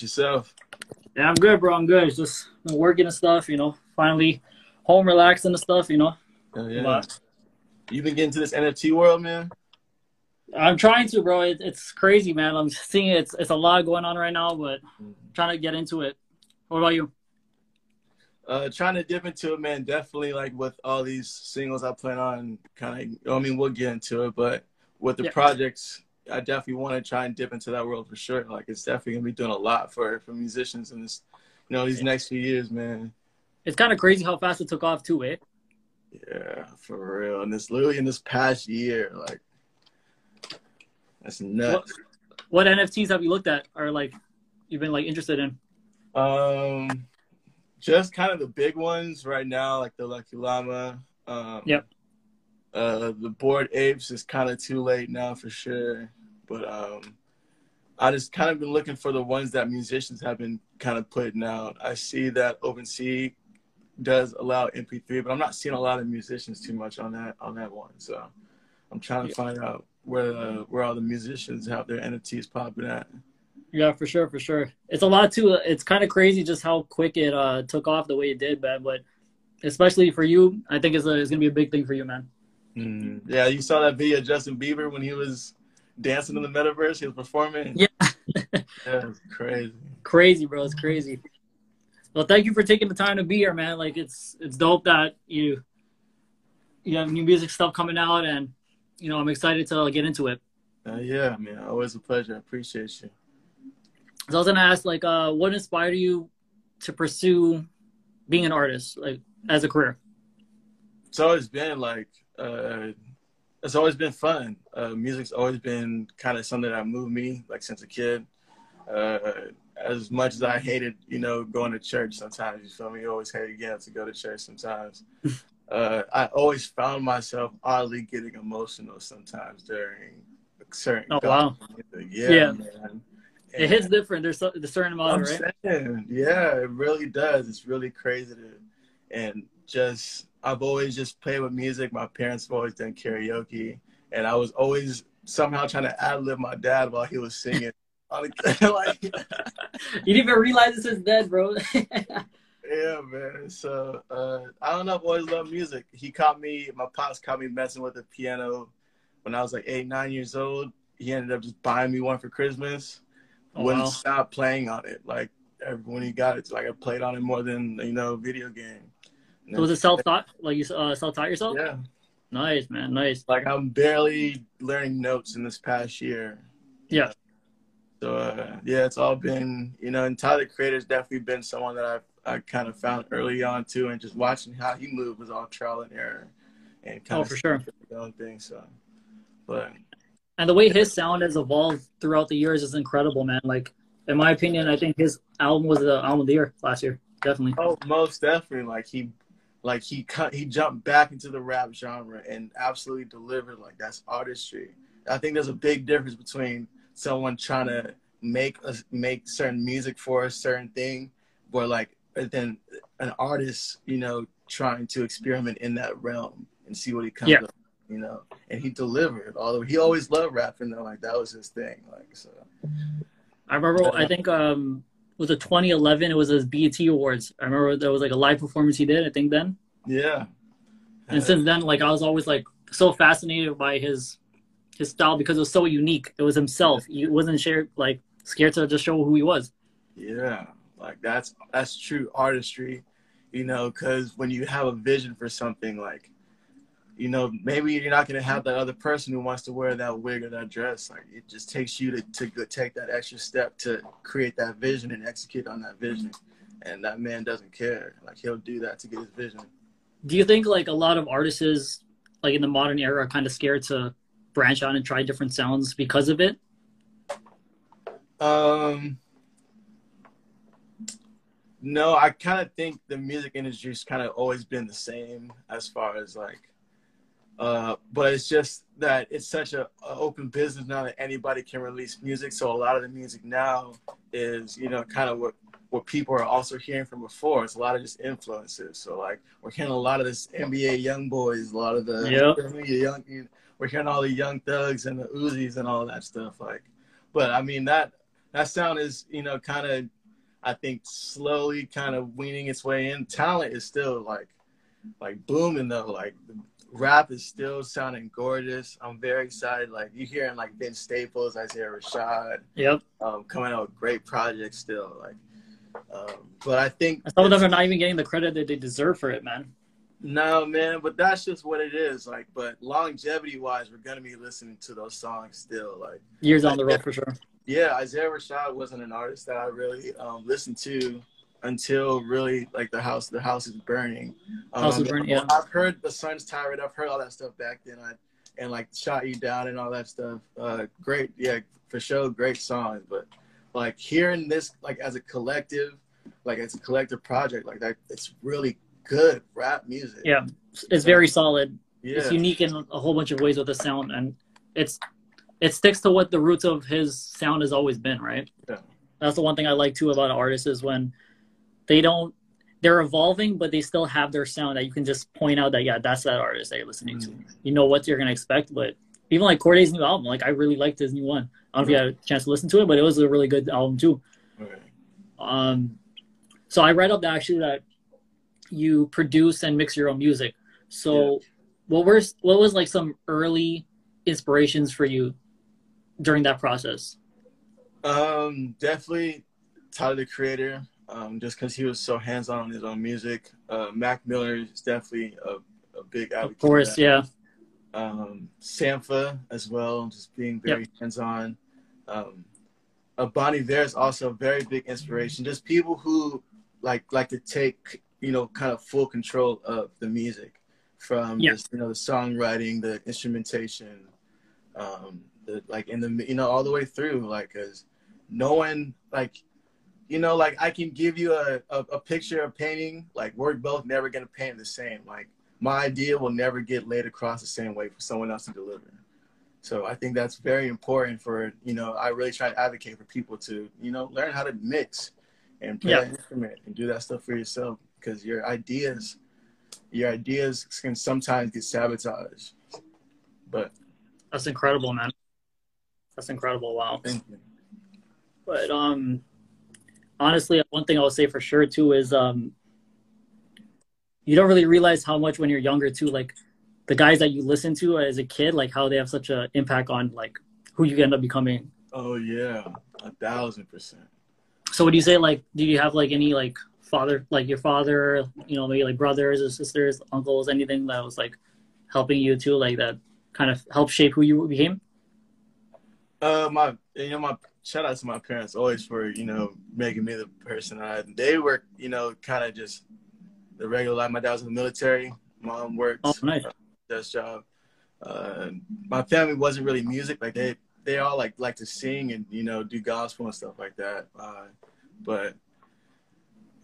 yourself? Yeah, I'm good, bro. I'm good. It's just working and stuff, you know. Finally home relaxing and stuff, you know. Oh, yeah. But you been getting to this NFT world, man? I'm trying to, bro. It, it's crazy, man. I'm seeing it. it's it's a lot going on right now, but mm-hmm. trying to get into it. What about you? Uh, trying to dip into it, man. Definitely, like with all these singles, I plan on kind of. I mean, we'll get into it, but with the yeah. projects, I definitely want to try and dip into that world for sure. Like, it's definitely gonna be doing a lot for for musicians in this, you know, these next few years, man. It's kind of crazy how fast it took off too, eh? Yeah, for real. And this literally in this past year, like, that's nuts. What, what NFTs have you looked at, or like, you've been like interested in? Um just kind of the big ones right now, like the Lucky Llama. Um, yep. Uh, the Bored Apes is kind of too late now for sure, but um, I just kind of been looking for the ones that musicians have been kind of putting out. I see that OpenSea does allow MP3, but I'm not seeing a lot of musicians too much on that on that one. So I'm trying to yeah. find out where uh, where all the musicians have their NFTs popping at. Yeah, for sure, for sure. It's a lot too. It's kind of crazy just how quick it uh, took off the way it did, man. But especially for you, I think it's, a, it's gonna be a big thing for you, man. Mm. Yeah, you saw that video Justin Bieber when he was dancing in the metaverse. He was performing. Yeah, yeah, it's crazy. Crazy, bro. It's crazy. Well, thank you for taking the time to be here, man. Like it's it's dope that you you have new music stuff coming out, and you know I'm excited to get into it. Uh, yeah, man. Always a pleasure. I appreciate you. So I was gonna ask, like, uh, what inspired you to pursue being an artist, like, as a career? It's always been like, uh, it's always been fun. Uh, music's always been kind of something that moved me, like, since a kid. Uh, as much as I hated, you know, going to church sometimes, you feel me? You always hated getting to go to church sometimes. uh, I always found myself oddly getting emotional sometimes during certain. Oh wow! Yeah, yeah. man it hits different. There's a certain amount, I'm right? Saying, yeah, it really does. It's really crazy to, and just I've always just played with music. My parents have always done karaoke, and I was always somehow trying to ad lib my dad while he was singing. like, you didn't even realize this is dead, bro. yeah, man. So uh, I don't know. I've always loved music. He caught me. My pops caught me messing with the piano when I was like eight, nine years old. He ended up just buying me one for Christmas oh, wouldn't wow. stop playing on it. Like when he got it, like I played on it more than you know video game. So was it self taught? Like you uh, self taught yourself? Yeah. Nice man, nice. Like I'm barely learning notes in this past year. Yeah. So uh, yeah, it's all been you know, and Tyler Creator's definitely been someone that I've I kind of found early on too, and just watching how he moved was all trial and error, and kind oh, of for sure own thing. So, but and the way his sound has evolved throughout the years is incredible, man. Like, in my opinion, I think his album was the album of the year last year. Definitely. Oh, most definitely. Like he, like he cut, he jumped back into the rap genre and absolutely delivered. Like that's artistry. I think there's a big difference between someone trying to make a, make certain music for a certain thing, or like then an artist, you know, trying to experiment in that realm and see what he comes yeah. up you know, and he delivered. Although he always loved rapping, though, like that was his thing. Like so. I remember. I think um was it 2011? It was his BET Awards. I remember there was like a live performance he did. I think then. Yeah. And since then, like I was always like so fascinated by his his style because it was so unique. It was himself. He wasn't shared like scared to just show who he was. Yeah, like that's that's true artistry, you know. Because when you have a vision for something, like you know, maybe you're not going to have that other person who wants to wear that wig or that dress. Like it just takes you to, to go take that extra step to create that vision and execute on that vision. And that man doesn't care. Like he'll do that to get his vision. Do you think like a lot of artists like in the modern era are kind of scared to branch out and try different sounds because of it? Um, no, I kind of think the music industry's kind of always been the same as far as like uh, but it's just that it's such a, a, open business now that anybody can release music. So a lot of the music now is, you know, kind of what what people are also hearing from before. It's a lot of just influences. So like we're hearing a lot of this NBA young boys, a lot of the yep. young. We're hearing all the young thugs and the Uzis and all that stuff. Like, but I mean that that sound is you know kind of I think slowly kind of weaning its way in. Talent is still like like booming though. Like rap is still sounding gorgeous. I'm very excited. Like you hearing like Vince Staples, Isaiah Rashad. Yep. Um, coming out with great projects still. Like, um, but I think some of them are not even getting the credit that they deserve for it, man. No, man, but that's just what it is. Like, but longevity wise, we're gonna be listening to those songs still. Like years on the road for sure. Yeah, Isaiah Rashad wasn't an artist that I really um, listened to until really like the house the house is burning. Um, house is burning. Yeah, I've heard the Sun's Tirade. I've heard all that stuff back then. I, and like shot you down and all that stuff. Uh, great, yeah, for sure, great songs. But like hearing this like as a collective, like as a collective project, like that, it's really good rap music. Yeah, it's very solid. Yeah. It's unique in a whole bunch of ways with the sound, and it's it sticks to what the roots of his sound has always been, right? Yeah. That's the one thing I like too about artists is when they don't they're evolving, but they still have their sound that you can just point out that yeah, that's that artist that you're listening mm-hmm. to. You know what you're gonna expect, but even like Cordae's new album, like I really liked his new one. I don't know if you had a chance to listen to it, but it was a really good album too. Okay. Um, so I read up that actually that you produce and mix your own music. So, yeah. what was what was like some early inspirations for you during that process? Um, definitely Tyler the Creator um, just because he was so hands on on his own music. Uh, Mac Miller is definitely a, a big advocate. Of course, yeah. Um, Sampha as well, just being very yep. hands on. Um, uh, Bon Iver is also a very big inspiration. Just people who like like to take you know kind of full control of the music, from yep. just, you know the songwriting, the instrumentation, um, the like in the you know all the way through. Like, cause no one like you know, like I can give you a, a, a picture of painting, like we're both never gonna paint the same. Like my idea will never get laid across the same way for someone else to deliver. So I think that's very important for, you know, I really try to advocate for people to, you know, learn how to mix and play yeah. an instrument and do that stuff for yourself because your ideas, your ideas can sometimes get sabotaged. But that's incredible, man. That's incredible. Wow. Thank you. But um honestly, one thing I'll say for sure too is um, you don't really realize how much when you're younger too, like the guys that you listen to as a kid, like how they have such an impact on like who you end up becoming. Oh yeah, a thousand percent. So would you say like, do you have like any like father, like your father, you know, maybe like brothers or sisters, uncles, anything that was like helping you too, like that kind of helped shape who you became? Uh, my you know my shout out to my parents always for you know making me the person I. They were you know kind of just the regular life. My dad was in the military. Mom worked. Oh, nice. Uh, desk job. Uh, my family wasn't really music. Like they they all like like to sing and you know do gospel and stuff like that. Uh, but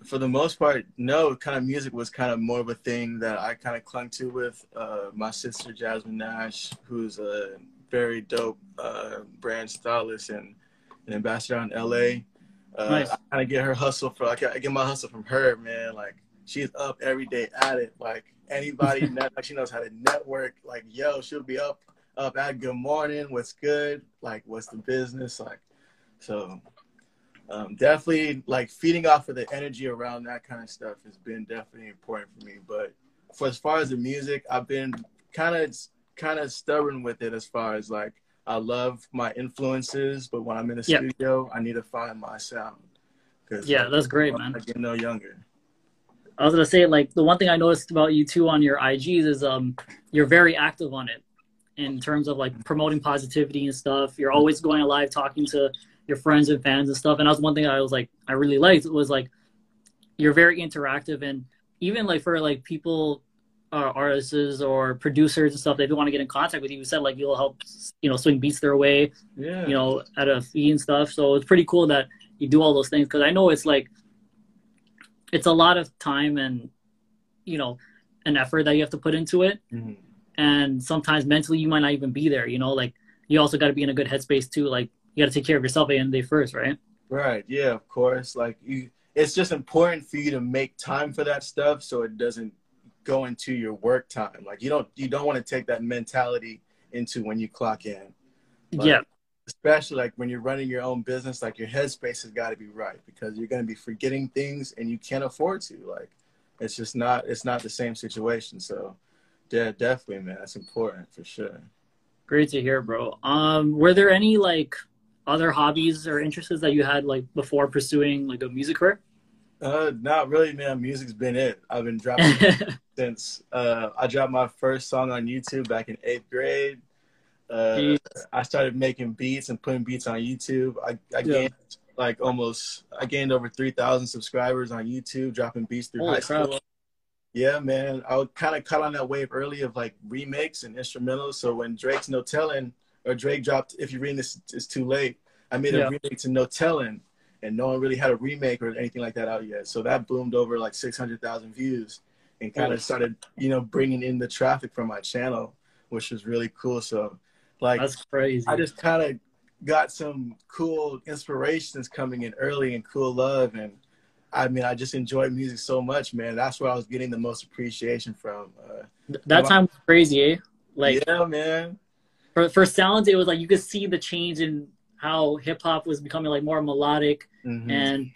for the most part, no. Kind of music was kind of more of a thing that I kind of clung to with uh, my sister Jasmine Nash, who's a very dope uh, brand stylist and an ambassador in LA. Uh, nice. I kind of get her hustle from like I get my hustle from her, man. Like she's up every day at it. Like anybody, net, like she knows how to network. Like yo, she'll be up up at good morning. What's good? Like what's the business? Like so. Um, definitely like feeding off of the energy around that kind of stuff has been definitely important for me. But for as far as the music, I've been kind of kind of stubborn with it as far as like I love my influences, but when I'm in the yep. studio, I need to find my sound. yeah, like, that's great, man. I get no younger. I was gonna say, like, the one thing I noticed about you too on your IGs is um, you're very active on it in terms of like promoting positivity and stuff. You're always going live, talking to your friends and fans and stuff. And that was one thing I was like, I really liked was like, you're very interactive and even like for like people uh, artists or producers and stuff they want to get in contact with you, you said like you'll help you know swing beats their way yeah. you know at a fee and stuff. So it's pretty cool that you do all those things because i know it's like it's a lot of time and you know an effort that you have to put into it. Mm-hmm. and sometimes mentally you might not even be there you know? Like you also got to be in a good headspace too like you got to take care of yourself at the end of the day first right? Right yeah of course. Like you it's just important for you to make time for that stuff so it doesn't go into your work time. Like you don't you don't want to take that mentality into when you clock in. Like, yeah. especially like when you're running your own business, like your headspace has got to be right because you're going to be forgetting things and you can't afford to. Like, it's just not it's not the same situation. So, yeah, definitely, man, that's important for sure. Great to hear, bro. Um, were there any like other hobbies or interests that you had like before pursuing like a music career? Uh, not really, man. Music's been it. I've been dropping since uh, I dropped my first song on YouTube back in eighth grade. Uh, I started making beats and putting beats on YouTube. I, I yeah. gained like almost I gained over three thousand subscribers on YouTube, dropping beats through Holy high crap. school. Yeah, man. I would kind of caught on that wave early of like remakes and instrumentals. So when Drake's No Telling or Drake dropped If You're Reading This It's Too Late, I made a yeah. remake to No Telling, and no one really had a remake or anything like that out yet. So that boomed over like six hundred thousand views, and kind of started you know bringing in the traffic from my channel, which was really cool. So like that's crazy. I just kind of got some cool inspirations coming in early and cool love and I mean I just enjoyed music so much man that's where I was getting the most appreciation from uh, that time was crazy eh? like yeah man for for sounds it was like you could see the change in how hip hop was becoming like more melodic mm-hmm. and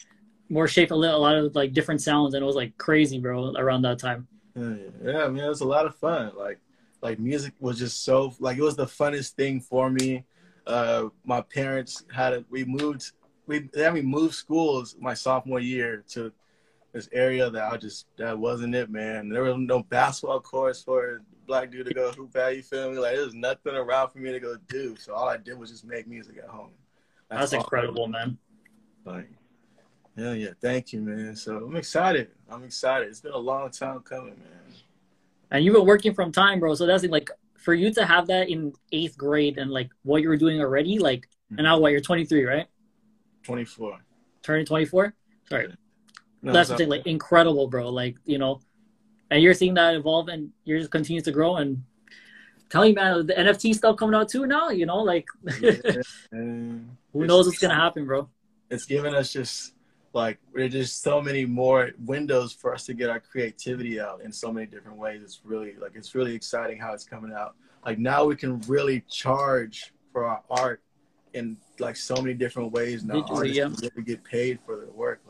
more shaped a, lot of like different sounds and it was like crazy bro around that time yeah, yeah I mean it was a lot of fun like like music was just so like it was the funnest thing for me. Uh, my parents had it. We moved. We then we moved schools my sophomore year to this area that I just that wasn't it, man. There was no basketball courts for black dude to go hoop at. You feel me? Like there's nothing around for me to go do. So all I did was just make music at home. That's, That's incredible, man. Like, yeah, yeah. Thank you, man. So I'm excited. I'm excited. It's been a long time coming, man and you've been working from time, bro. So that's like for you to have that in eighth grade and like what you were doing already, like, mm-hmm. and now what? You're 23, right? 24. Turning 24. Sorry. No, that's the thing, like incredible, bro. Like you know, and you're seeing that evolve, and you're just continues to grow. And tell you, man, the NFT stuff coming out too now. You know, like yeah, who knows what's gonna happen, bro? It's giving us just like there's just so many more windows for us to get our creativity out in so many different ways. It's really like it's really exciting how it's coming out. Like now we can really charge for our art in like so many different ways now. Artists yeah. really get paid for their work.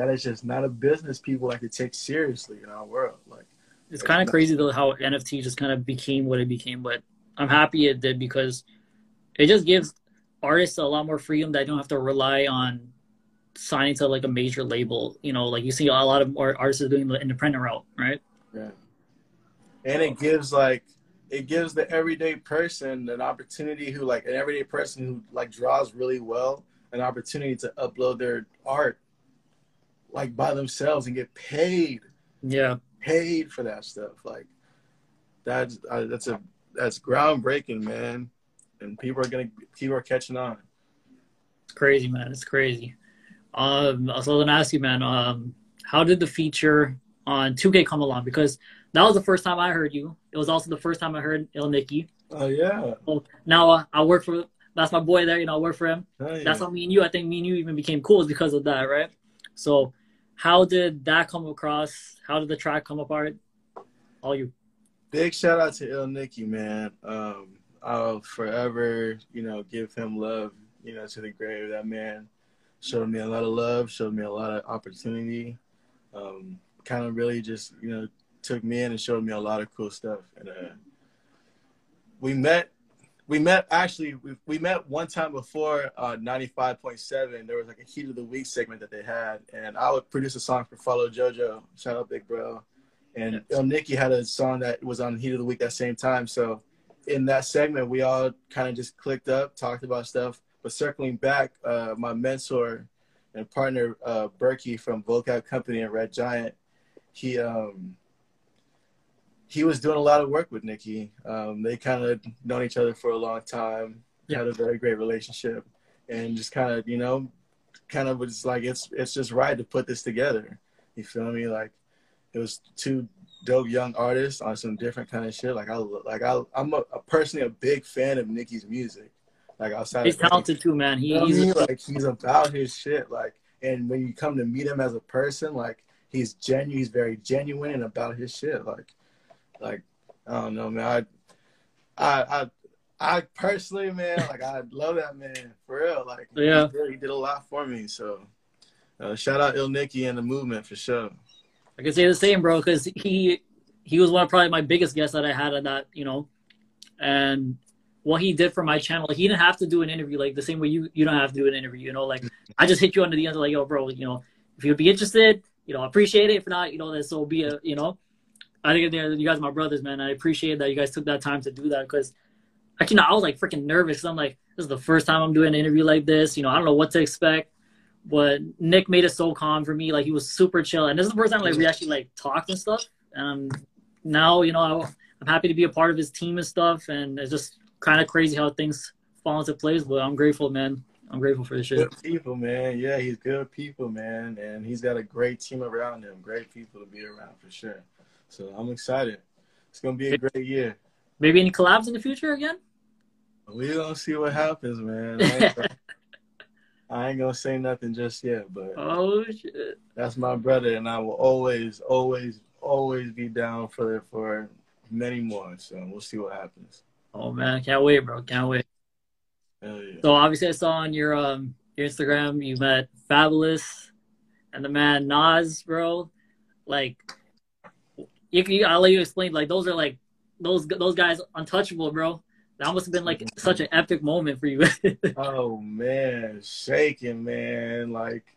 That is just not a business people like to take seriously in our world. Like it's kind of crazy though how NFT just kind of became what it became, but I'm happy it did because it just gives artists a lot more freedom that don't have to rely on signing to like a major label. You know, like you see a lot of more artists doing the independent route, right? Yeah. And it gives like it gives the everyday person an opportunity who like an everyday person who like draws really well an opportunity to upload their art like by themselves and get paid. Yeah. Paid for that stuff. Like that's uh, that's a that's groundbreaking, man. And people are gonna people are catching on. It's crazy, man. It's crazy. Um, so I was gonna ask you, man, um, how did the feature on 2K come along? Because that was the first time I heard you. It was also the first time I heard Ill Nicky. Oh yeah. So now uh, I work for that's my boy there. You know, I work for him. Oh, yeah. That's how me and you. I think me and you even became cool is because of that, right? So, how did that come across? How did the track come apart? All you. Big shout out to Ill Nicky, man. Um, I'll forever, you know, give him love, you know, to the grave. That man showed me a lot of love, showed me a lot of opportunity. Um, kind of really just you know took me in and showed me a lot of cool stuff. And uh, we met. We met actually. We, we met one time before uh, ninety five point seven. There was like a heat of the week segment that they had, and I would produce a song for Follow JoJo. Shout out Big Bro, and yes. Nicky had a song that was on Heat of the Week that same time. So in that segment, we all kind of just clicked up, talked about stuff. But circling back, uh, my mentor and partner uh, Berkey from Vocab Company and Red Giant, he um, he was doing a lot of work with Nicky. Um, they kind of known each other for a long time, yeah. had a very great relationship, and just kind of you know, kind of was like it's it's just right to put this together. You feel me? Like it was two dope young artists on some different kind of shit. Like I like I I'm a, a personally a big fan of Nicky's music. Like outside, he's talented too, man. He, you know he's I mean? like he's about his shit. Like, and when you come to meet him as a person, like he's genuine. He's very genuine and about his shit. Like, like I don't know, man. I, I, I, I personally, man, like I love that man for real. Like, yeah, he did, he did a lot for me. So, uh, shout out Ill Nicky and the movement for sure. I can say the same, bro, because he he was one of probably my biggest guests that I had at that, you know, and what he did for my channel, like he didn't have to do an interview, like the same way you you don't have to do an interview, you know, like I just hit you under the end, like yo, bro, you know, if you'd be interested, you know, appreciate it. If not, you know, this will be a, you know. I think you guys are my brothers, man. I appreciate that you guys took that time to do that because I actually, no, I was like freaking nervous I'm like, this is the first time I'm doing an interview like this. You know, I don't know what to expect. But Nick made it so calm for me. Like he was super chill, and this is the first time like we actually like talked and stuff. And now, you know, I'm happy to be a part of his team and stuff. And it's just kind of crazy how things fall into place. But I'm grateful, man. I'm grateful for this shit. Good people, man. Yeah, he's good people, man, and he's got a great team around him. Great people to be around for sure. So I'm excited. It's gonna be a great year. Maybe any collabs in the future again? We gonna see what happens, man. I ain't, gonna, I ain't gonna say nothing just yet, but oh shit, that's my brother, and I will always, always, always be down for for many more. So we'll see what happens. Oh man, can't wait, bro. Can't wait. Yeah. So obviously, I saw on your um your Instagram you met Fabolous and the man Nas, bro. Like, you, you I'll let you explain. Like, those are like those those guys untouchable, bro. That must have been like such an epic moment for you. oh man, shaking, man. Like,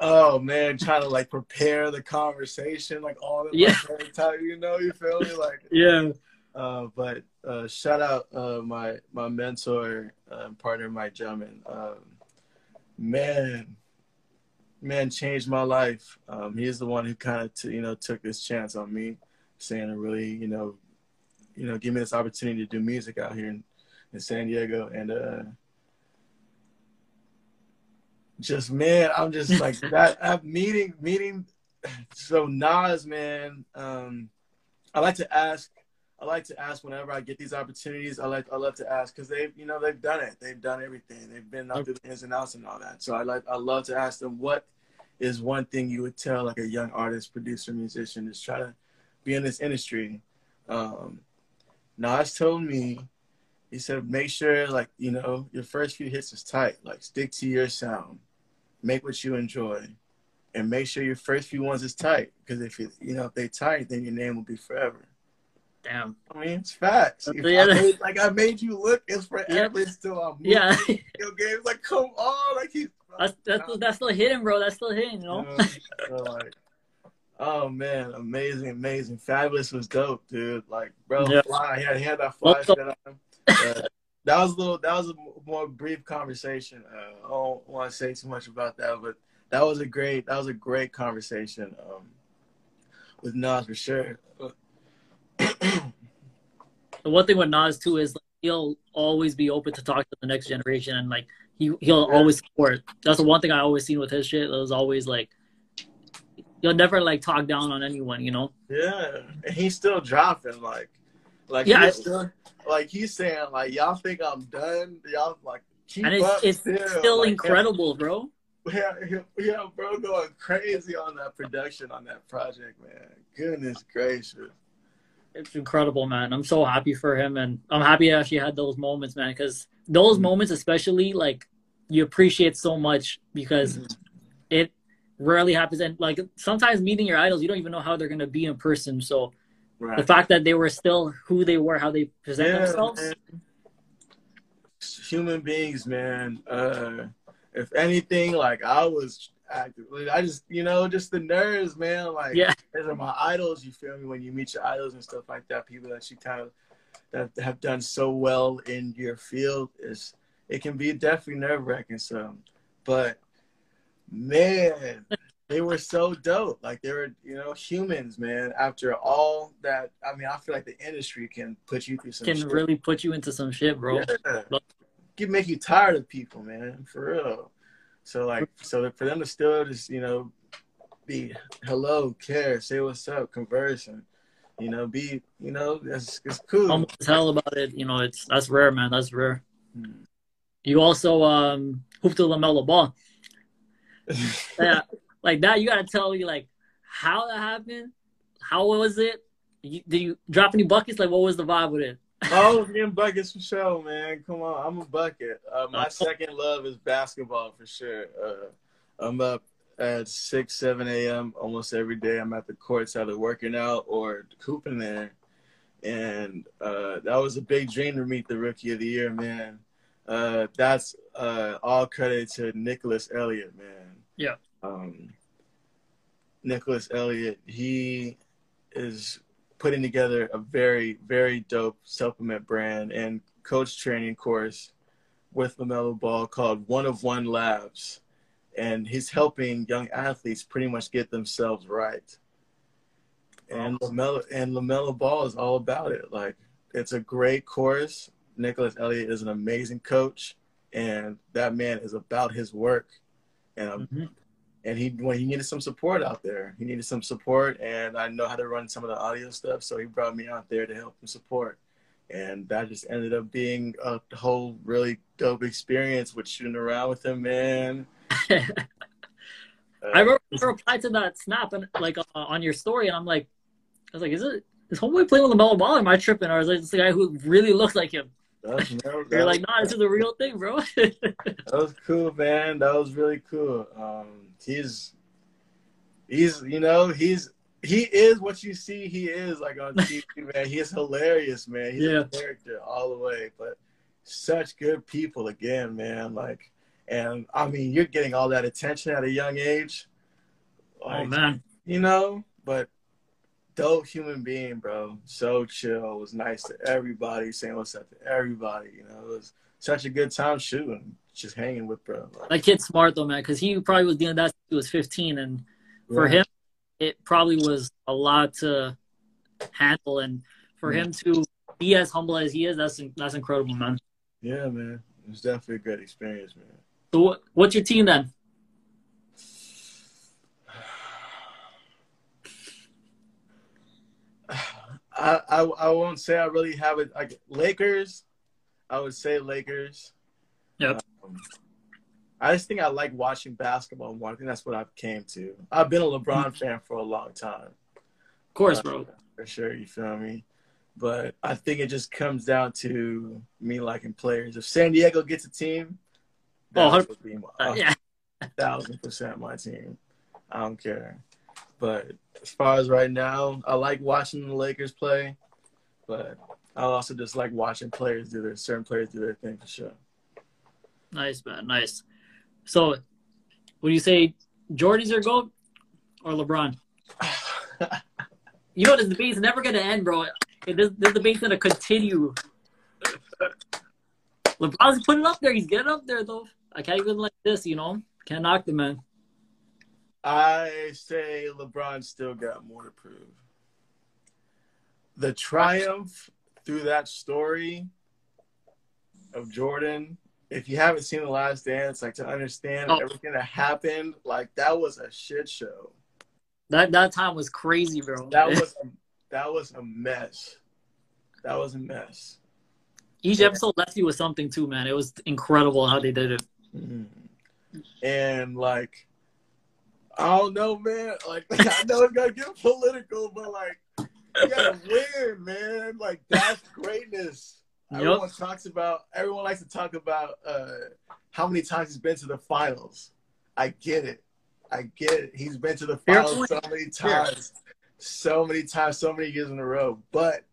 oh man, trying to like prepare the conversation, like all the yeah. time, you know, you feel me? Like, yeah. Uh, but uh, shout out uh, my my mentor and partner Mike Drummond. Um, man, man changed my life. Um, is the one who kind of t- you know took this chance on me, saying to really you know you know, give me this opportunity to do music out here in, in San Diego. And uh, just man, I'm just like that. I'm meeting meeting. So Nas, man, um, I like to ask. I like to ask whenever I get these opportunities. I like I love to ask because they've you know they've done it. They've done everything. They've been up to the ins and outs and all that. So I like I love to ask them what is one thing you would tell like a young artist, producer, musician is try to be in this industry. Um, Nas told me, he said, make sure like, you know, your first few hits is tight. Like stick to your sound. Make what you enjoy. And make sure your first few ones is tight. Because if you you know, if they tight, then your name will be forever. Damn. I mean, it's facts. Yeah. I made, like I made you look, it's forever. It's still I'm moving. Yeah. Your game's like, come on, like he's That's that's still, that's still hitting, bro. That's still hitting, you know. so, like, oh man, amazing, amazing, Fabolous was dope, dude. Like, bro, Yeah. fly. He had, he had that fly shit on him. Uh, that was a little. That was a more brief conversation. Uh, I don't want to say too much about that, but that was a great. That was a great conversation um, with Nas for sure. The one thing with Nas too is like, he'll always be open to talk to the next generation, and like he he'll Yeah. always support. That's the one thing I always seen with his shit. It was always like he'll never like talk down on anyone, you know. Yeah, and he's still dropping like, like Yeah, he's still, like he's saying like y'all think I'm done, y'all like keep And it's up it's still, still Like, incredible, bro. Yeah, yeah, yeah, bro, going crazy on that production on that project, man. Goodness gracious. It's incredible, man. I'm so happy for him, and I'm happy he actually had those moments, man. Because those moments, especially, like you appreciate so much because it rarely happens. And like sometimes meeting your idols, you don't even know how they're gonna be in person. So the fact that they were still who they were, how they present Yeah, themselves, man. Human beings, man. Uh, if anything, like I was actively, I just, you know, just the nerves, man. Like, Yeah. those are my idols. You feel me? When you meet your idols and stuff like that, people that you kind of that have done so well in your field, is it can be definitely nerve wracking. So, but man, they were so dope. Like they were, you know, humans, man. After all that, I mean, I feel like the industry can put you through some can shit. really put you into some shit, bro. Yeah. Can make you tired of people, man, for real. So like, so for them to still just, you know, be hello, care, say what's up, converse, and you know, be, you know, that's it's cool. Almost tell about it. You know, it's that's rare, man. That's rare. Hmm. You also um hooped the LaMelo Ball. Yeah, like that. You gotta tell me like how that happened. How was it? You, did you drop any buckets? Like, what was the vibe with it? Oh, getting buckets for sure, man. Come on, I'm a bucket. Uh, my second love is basketball for sure. Uh, I'm up at six, seven a.m. almost every day. I'm at the courts, either working out or cooping there, and uh, that was a big dream to meet the rookie of the year, man. Uh, that's uh, all credit to Nicholas Elliott, man. Yeah. Um, Nicholas Elliott, he is putting together a very, very dope supplement brand and coach training course with LaMelo Ball called One of One Labs. And he's helping young athletes pretty much get themselves right. And LaMelo, and LaMelo Ball is all about it. Like, it's a great course. Nicholas Elliott is an amazing coach, and that man is about his work. And I'm mm-hmm and he when he needed some support out there. He needed some support, and I know how to run some of the audio stuff, so he brought me out there to help him support. And that just ended up being a whole really dope experience with shooting around with him, man. uh, I replied to that snap and like uh, on your story, and I'm like, I was like, is it is homeboy playing with LaMelo Ball? Or am I tripping? Or is it this guy who really looks like him? That's, You're like, nah, this is the real thing, bro. that was cool, man. That was really cool. Um, he's he's you know he's he is what you see he is like on TV, man. He is hilarious, man. He's yeah. a character all the way, but such good people again, man. Like, and I mean, you're getting all that attention at a young age. Oh, like, oh man, you know, but dope human being, bro. So chill. Was nice to everybody, saying what's up to everybody. You know, it was such a good time shooting just hanging with bro. Like, that kid's smart though, man, because he probably was doing that he was 15, and for him, it probably was a lot to handle, and for him to be as humble as he is, that's that's incredible, man. Yeah, man, it was definitely a great experience, man. So, what, what's your team then? I, I I won't say I really have it like Lakers. I would say Lakers. Yep. I just think I like watching basketball more. I think that's what I've came to. I've been a LeBron fan for a long time. Of course, uh, bro. For sure, you feel me? But I think it just comes down to me liking players. If San Diego gets a team, that oh, be my, uh, yeah. thousand percent my team. I don't care. But as far as right now, I like watching the Lakers play, but I also just like watching players do their certain players do their thing for sure. Nice, man. Nice. So, would you say Jordan's your goat or LeBron? you know, this debate's never going to end, bro. This, this debate's going to continue. LeBron's putting up there. He's getting up there, though. I can't even like this, you know? Can't knock the man. I say LeBron still got more to prove. The triumph through that story of Jordan if you haven't seen The Last Dance, like to understand oh. everything that happened, like that was a shit show. That that time was crazy, bro. That was a, that was a mess. That was a mess. Each episode left you with something too, man. It was incredible how they did it. Mm-hmm. And like, I don't know, man. Like, I know it's gonna get political, but like, you gotta win, man. Like, that's greatness. Yep. Everyone talks about. Everyone likes to talk about uh, how many times he's been to the finals. I get it. I get it. He's been to the finals so many times, so many times, so many years in a row. But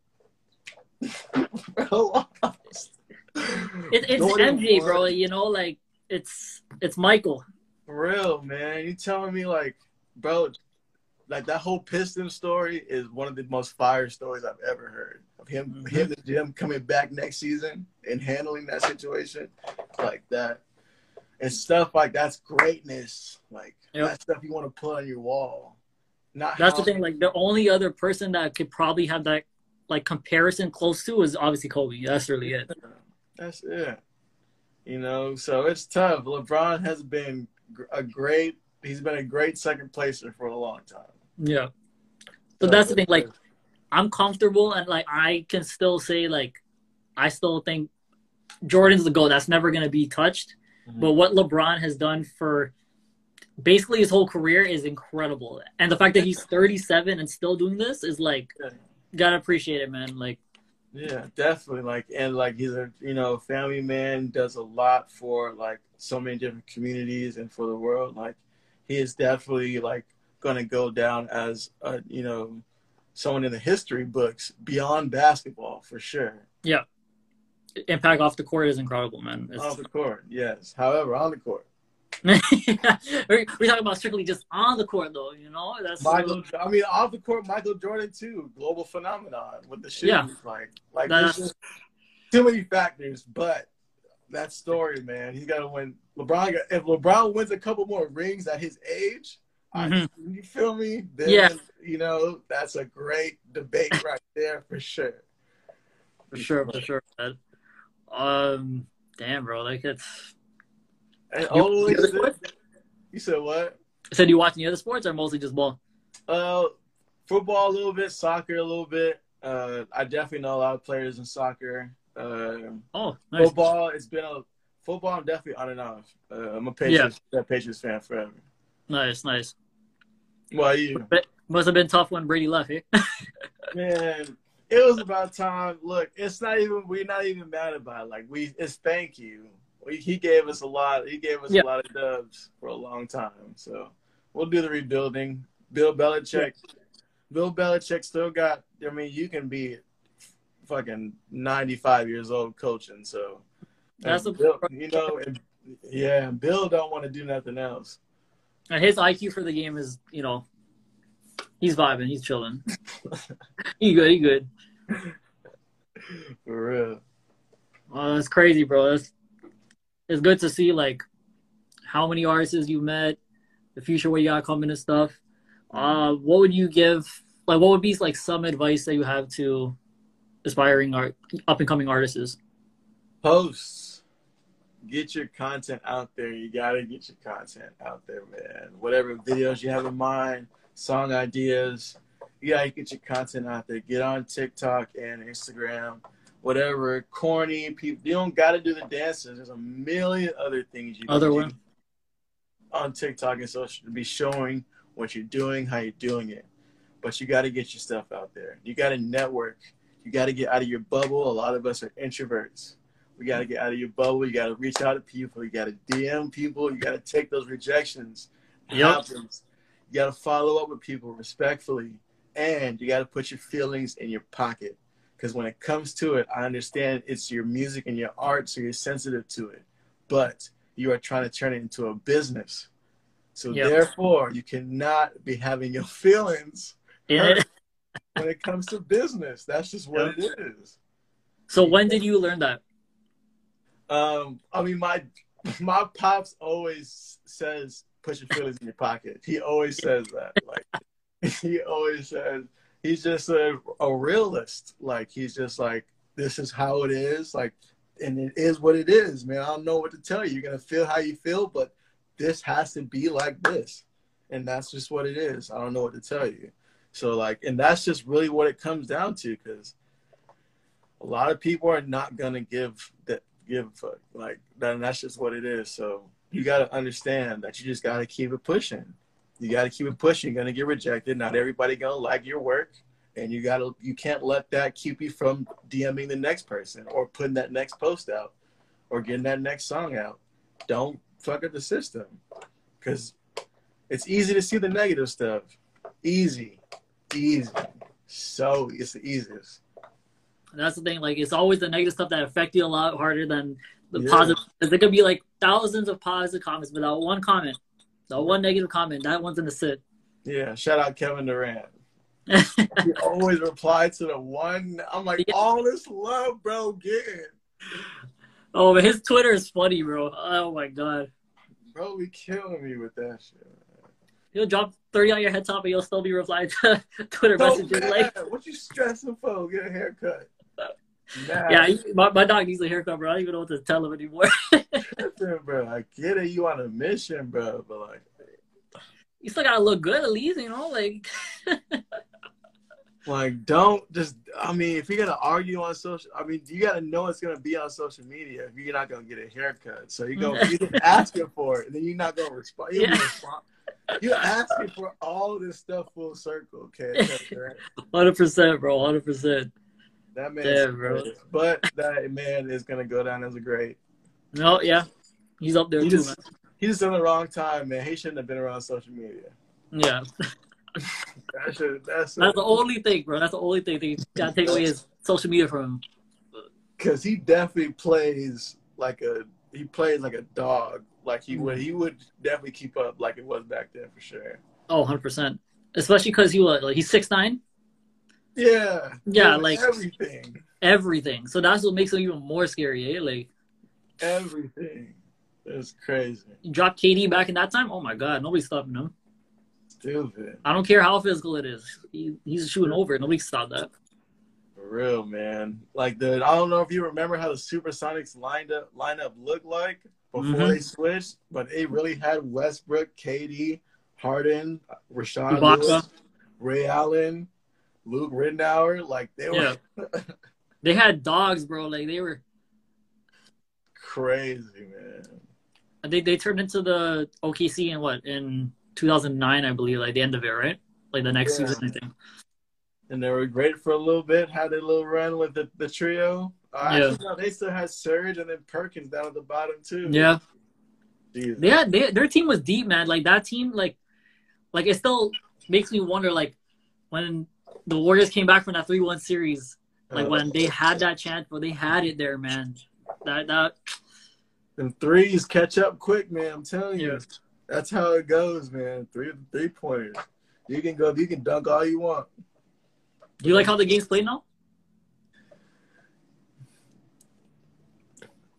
bro, it, it's MJ, bro. You know, like it's it's Michael. For real, man. You telling me like, bro, like that whole Piston story is one of the most fire stories I've ever heard of him, mm-hmm. him and Jim coming back next season and handling that situation like that, and stuff like that's greatness. Like yep. that stuff you want to put on your wall. Not that's how- the thing. Like the only other person that could probably have that like comparison close to is obviously Kobe. That's really it. That's it. You know, so it's tough. LeBron has been a great. He's been a great second placer for a long time. Yeah. So, so that's the thing. Like I'm comfortable and like I can still say like I still think Jordan's the goal. That's never gonna be touched. Mm-hmm. But what LeBron has done for basically his whole career is incredible. And the fact that he's 37 and still doing this is like gotta appreciate it, man. Like Yeah, definitely. Like and like he's a you know family man, does a lot for like so many different communities and for the world. Like he is definitely like going to go down as a you know someone in the history books beyond basketball for sure. Yeah, impact off the court is incredible, man. It's... Off the court, yes. However, on the court. we're, we're talking about strictly just on the court, though. You know, that's Michael. I mean, off the court, Michael Jordan too, global phenomenon with the shoes. Yeah. Like, like that's... just too many factors. But that story, man, he's got to win. LeBron, if LeBron wins a couple more rings at his age, mm-hmm. I, you feel me? Then, yeah. You know, that's a great debate right there for sure. For, for sure, for sure. Um, damn, bro, like it's and always, you, you said what? I said you watch any other sports or mostly just ball? Uh, football a little bit, soccer a little bit. Uh, I definitely know a lot of players in soccer. Uh, oh, nice. football. It's been a football. I'm definitely on and off. Uh, I'm a Patriots, yeah. Patriots fan forever. Nice, nice. Well, you must have been tough when Brady left here. Eh? Man, it was about time. Look, it's not even. We're not even mad about it. Like we, it's thank you he gave us a lot. He gave us a lot of dubs for a long time. So we'll do the rebuilding. Bill Belichick. Bill Belichick still got. I mean, you can be fucking ninety five years old coaching. So that's a Bill, you know. And, yeah, Bill don't want to do nothing else. And his IQ for the game is, you know, he's vibing, he's chilling. he good, he good. For real. Well, that's crazy, bro. That's it's good to see like how many artists you met, the future where you got coming and stuff. Uh, what would you give? Like, what would be like some advice that you have to aspiring art, up and coming artists? Posts. Get your content out there. You gotta get your content out there, man. Whatever videos you have in mind, song ideas, you gotta get your content out there. Get on TikTok and Instagram whatever corny people. You don't got to do the dances. There's a million other things you other one on TikTok and social to be showing what you're doing, how you're doing it. But you got to get your stuff out there. You got to network. You got to get out of your bubble. A lot of us are introverts. We got to get out of your bubble. You got to reach out to people. You got to DM people. You got to take those rejections. Yep. You got to follow up with people respectfully. And you got to put your feelings in your pocket because when it comes to it, I understand it's your music and your art, so you're sensitive to it. But you are trying to turn it into a business. So yep. therefore, you cannot be having your feelings when it comes to business. That's just what yep. it is. So when did you learn that? Um, I mean, my my pops always says, "Put your feelings in your pocket." He always says that. Like he always says, he's just a, a realist. Like he's just like, this is how it is. Like, and it is what it is, man. I don't know what to tell you. You're gonna feel how you feel, but this has to be like this, and that's just what it is. I don't know what to tell you. So like, and that's just really what it comes down to, because a lot of people are not gonna give give a fuck. Like, then that's just what it is. So you got to understand that you just got to keep it pushing you got to keep it pushing. You're gonna get rejected. Not everybody gonna like your work, and you gotta you can't let that keep you from DMing the next person or putting that next post out or getting that next song out. Don't fuck up the system because it's easy to see the negative stuff. Easy, easy. So it's the easiest. That's the thing. Like it's always the negative stuff that affect you a lot harder than the yeah. positive. Because there could be like thousands of positive comments without one comment the one negative comment, that one's in the sit. Yeah, shout out Kevin Durant. he always replied to the one. I'm like, yeah. all this love, bro, getting. Oh, but his Twitter is funny, bro. Oh my god. Bro, be killing me with that shit. He'll drop 30 on your head top and you'll still be replying to Twitter so messages bad. like what you stressing for? Get a haircut. Nah. Yeah, my, my dog needs a haircut, bro. I don't even know what to tell him anymore. Listen, bro, I get it. You on a mission, bro, but like, you still gotta look good at least, you know, like. like, don't just. I mean, if you're gonna argue on social, I mean, you gotta know it's gonna be on social media. If you're not gonna get a haircut, so you go, you asking for it, and then you're not gonna respond. You yeah. respond. You're asking for all this stuff full circle, okay? Hundred percent, bro. Hundred percent. That man, bro. but that man is gonna go down as a great. No, yeah, he's up there He too, just, he's just in the wrong time, man. He shouldn't have been around social media. Yeah, That should, that's that's the only thing, bro. That's the only thing they gotta take away is social media from him. because he definitely plays like a he plays like a dog. Like he would he would definitely keep up like it was back then for sure. Oh, 100 percent. Especially because he was like he's six nine, Yeah, Yeah, like- everything, everything. So that's what makes him even more scary. Eh? Like everything. It's crazy, you drop KD back in that time. Oh my god, nobody's stopping him. stupid. I don't care how physical it is. He, he's shooting over. Nobody can stop that. For real, man. Like the I don't know if you remember how the Supersonics lined up lineup looked like before Mhm. they switched, but they really had Westbrook, KD, Harden, Ibaka. Lewis, Ray Allen, Luke Ridnour. Like they were They had dogs, bro. Like they were. crazy, man. They they turned into the OKC in what in 2009, I believe, like the end of it, right? Like the next Yeah. season, I think. And they were great for a little bit. Had a little run with the, the trio. Uh, Yeah. Actually, no, they still had Serge and then Perkins down at the bottom too. Yeah, Jesus. they had they, their team was deep, man. Like that team, like like it still makes me wonder, like when the Warriors came back from that three one series, like Uh, when they had that chance, but they had it there, man. That that Them threes catch up quick, man. I'm telling you. Yeah. That's how it goes, man. Three three pointers. You can go you can dunk all you want. do you like how the game's played now?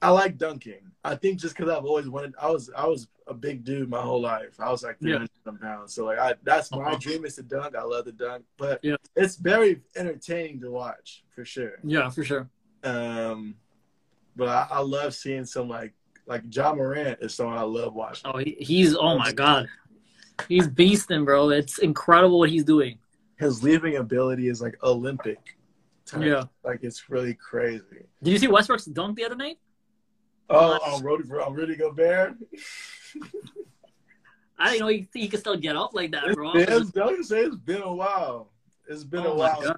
I like dunking. I think just because I've always wanted I was I was a big dude my whole life. I was like Yeah. 300 some pounds. So like I that's my Uh-huh. dream is to dunk. I love to dunk. But Yeah. it's very entertaining to watch for sure. Yeah, for sure. Um but I, I love seeing some like like Ja Morant is someone I love watching. Oh, he, he's oh my god, he's beasting, bro. It's incredible what he's doing. His leaping ability is like Olympic. type. Yeah. Like it's really crazy. Did you see Westbrook's dunk the other night? Oh, on Rudy, on Rudy Gobert. I didn't know he, he could still get off like that, bro. It's, it's, don't you say it's been a while. It's been Oh a while.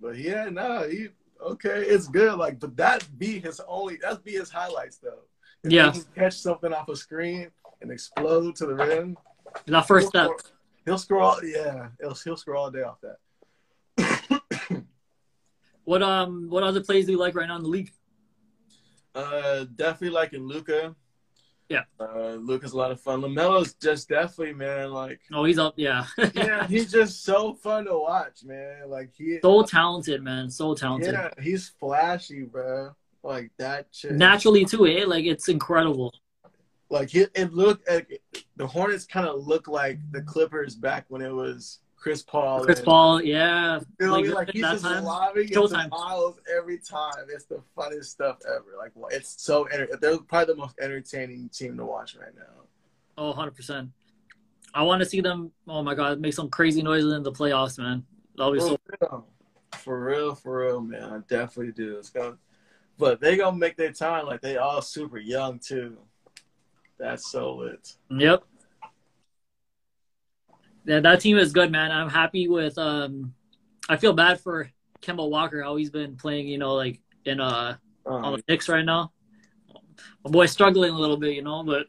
But yeah, no, he okay. It's good. Like, but that be his only. That's be his highlights though. If Yeah. catch something off a screen and explode to the rim. That first he'll step. score- He'll score all. Yeah, he'll, he'll score all day off that. What um what other plays do you like right now in the league? Uh, definitely liking Luka. Yeah. Uh, Luka's a lot of fun. LaMelo's just definitely man. Like, Oh, he's up, yeah. yeah, he's just so fun to watch, man. Like he. so talented, man. So talented. Yeah, he's flashy, bro. Like that shit. Naturally too, eh? Like it's incredible. Like it, it looked at the Hornets kind of look like the Clippers back when it was Chris Paul. Chris and- Paul, yeah. You know what Like, Like he's that just time, lobbing into Showtime. miles every time. It's the funniest stuff ever. Like it's so. enter- They're probably the most entertaining team to watch right now. Oh, 100%. I want to see them, oh my God, make some crazy noises in the playoffs, man. That'll be For so. real, for real, for real, man. I definitely do. It's gonna, but they gonna make their time. Like they all super young too. That's so lit. Yep. Yeah, that team is good, man. I'm happy with. um I feel bad for Kemba Walker, how he's been playing, you know, like in uh on Um, the Knicks right now. My boy's struggling a little bit, you know, but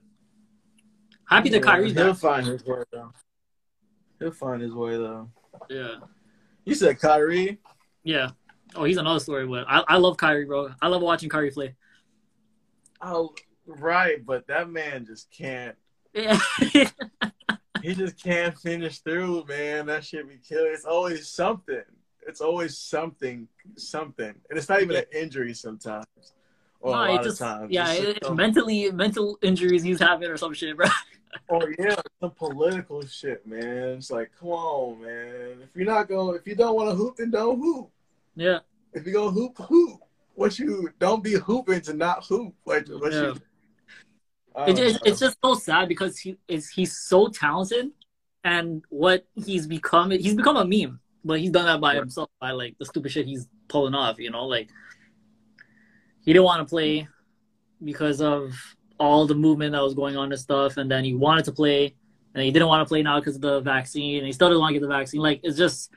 happy that yeah, Kyrie's He'll back. find his way though. He'll find his way though. Yeah, You said Kyrie. yeah. Oh, he's another story, but I, I love Kyrie, bro. I love watching Kyrie play. Oh, right, but that man just can't. Yeah, He just can't finish through, man. That should be killing. It's always something. It's always something, something, and it's not even an injury sometimes. Or no, a it lot just of times. yeah, It's it's mentally mental injuries he's having or some shit, bro. oh yeah, some political shit, man. It's like, come on, man. If you're not going, if you don't want to hoop, then don't hoop. Yeah, If you go hoop, hoop. What you don't be hooping to not hoop. Like what Yeah. you. It, it's, it's just so sad because he is he's so talented, and what he's become he's become a meme. But he's done that by himself by like the stupid shit he's pulling off. You know, like he didn't want to play because of all the movement that was going on and stuff, and then he wanted to play, and he didn't want to play now because of the vaccine, and he still didn't want to get the vaccine. Like it's just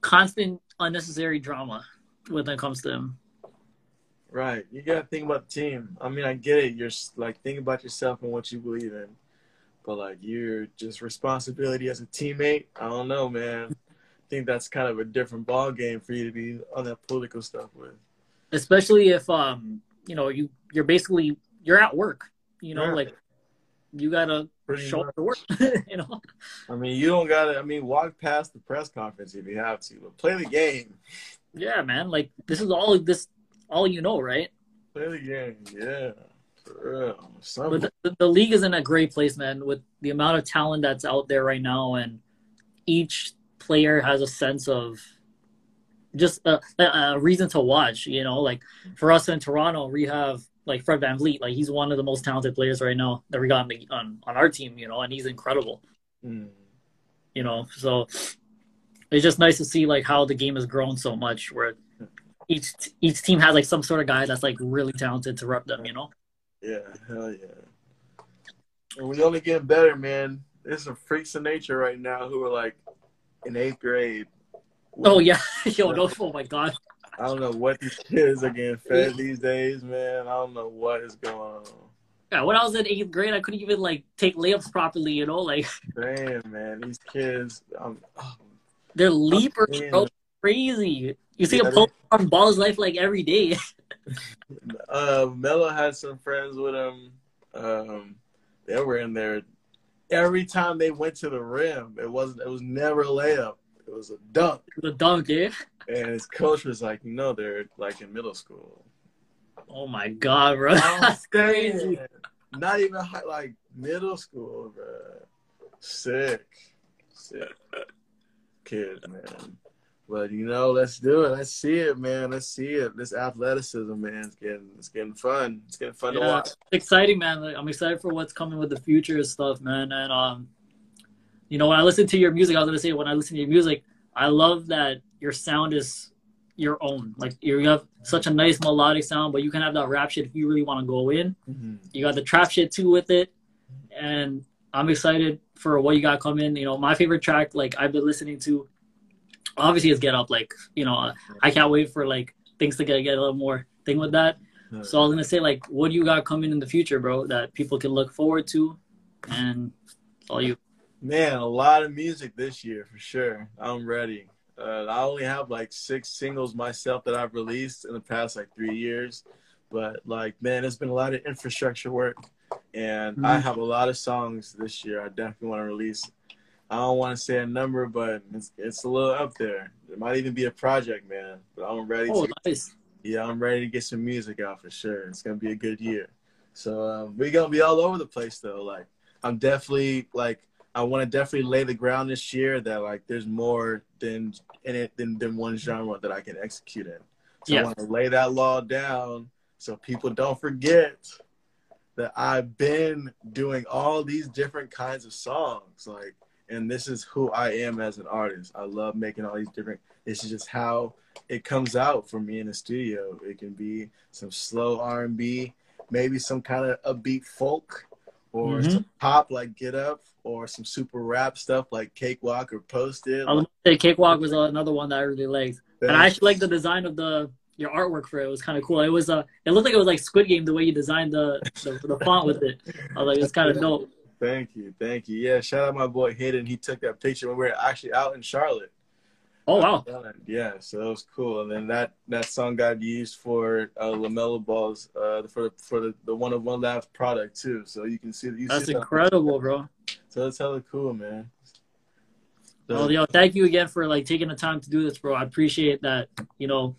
constant unnecessary drama. when it comes to him. Right. You gotta think about the team. I mean, I get it. You're like think about yourself and what you believe in, but like you're just responsibility as a teammate. I don't know, man. I think that's kind of a different ball game for you to be on that political stuff with. Especially if um you know you you're basically you're at work. You know, like you gotta Pretty show up to work. you know. I mean, you don't gotta. I mean, walk past the press conference if you have to, but play the game. Yeah, man. Like this is all this all you know, right? Play the game, yeah. But the, the, league is in a great place, man, with the amount of talent that's out there right now, and each player has a sense of just a, a, reason to watch. You know, like for us in Toronto, we have like Fred VanVleet. Like he's one of the most talented players right now that we got on the, on, on our team. You know, and he's incredible. Mm. You know, so it's just nice to see like how the game has grown so much. Where each each team has like some sort of guy that's like really talented to rep them, you know? Yeah, hell yeah. And we only get better, man. There's some freaks of nature right now who are like in eighth grade. Oh yeah, yo, no, oh my god. I don't know what these kids are getting fed these days, man. I don't know what is going on. Yeah, when I was in eighth grade, I couldn't even like take layups properly, you know, like. Damn, man, these kids, um, oh, they're leapers, bro. Crazy. You see yeah, a post on Ball's Life like every day. uh, Melo had some friends with him. Um, they were in there. Every time they went to the rim, it wasn't. It was never a layup. It was a dunk. It was a dunk, yeah. And his coach was like, "No, they're like in middle school." Oh my god, bro, that's crazy. Not even high, like middle school, bro. Sick, sick kid, man. But you know, let's do it. Let's see it, man. Let's see it. This athleticism, man, it's getting it's getting fun. It's getting fun yeah, to watch. Exciting, man. I'm excited for what's coming with the future stuff, man. And um, you know, when I listen to your music, I was gonna say when I listen to your music, I love that your sound is your own. Like you have such a nice melodic sound, but you can have that rap shit if you really want to go in. Mm-hmm. You got the trap shit too with it, and I'm excited for what you got coming. You know, my favorite track, like I've been listening to obviously it's Get Up. Like you know, I can't wait for like things to get get a little more thing with that. So I was gonna say like, what do you got coming in the future, bro? That people can look forward to, and all you. Man, a lot of music this year for sure. I'm ready. Uh, I only have like six singles myself that I've released in the past like three years, but like man, it's been a lot of infrastructure work, and mm-hmm. I have a lot of songs this year. I definitely want to release I don't want to say a number, but it's, it's a little up there. It might even be a project, man. But I'm ready. Oh, to, nice. Yeah, I'm ready to get some music out for sure. It's gonna be a good year. So um, we're gonna be all over the place though. Like I'm definitely like I want to definitely lay the ground this year that like there's more than in it than, than one genre that I can execute in. So yeah. I want to lay that law down so people don't forget that I've been doing all these different kinds of songs. Like and this is who I am as an artist. I love making all these different. This is just how it comes out for me in the studio. It can be some slow R and B, maybe some kind of upbeat folk, or mm-hmm. some pop like Get Up, or some super rap stuff like Cakewalk or Posted. I was say Cakewalk was another one that I really liked, and I actually like the design of the your artwork for it. it was kind of cool. It was uh, it looked like it was like Squid Game the way you designed the the, the font with it. I was like, it's kind of dope. Thank you, thank you. Yeah, shout out my boy Hayden. He took that picture when we were actually out in Charlotte. Oh wow! Yeah, so that was cool. And then that that song got used for uh, LaMelo Ball's uh, for the for the, the one of one last product too. So you can see you that's see incredible, that. bro. So that's hella cool, man. So, well, yo, thank you again for like taking the time to do this, bro. I appreciate that. You know,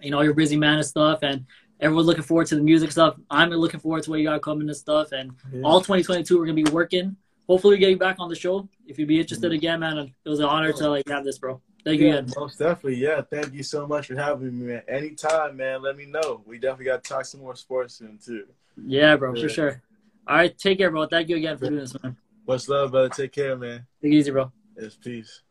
you know, you're busy man and stuff, and everyone's looking forward to the music stuff. I'm looking forward to what you got coming and stuff. And yeah. all 2022, we're gonna be working. Hopefully, we get you back on the show. If you'd be interested mm-hmm. again, man, it was an honor to like have this, bro. Thank yeah, you again. Most definitely, yeah. Thank you so much for having me, man. Anytime, man. Let me know. We definitely got to talk some more sports soon too. Yeah, bro, yeah. for sure. All right, take care, bro. Thank you again for doing this, man. Much love, brother. Take care, man. Take it easy, bro. Yes, peace.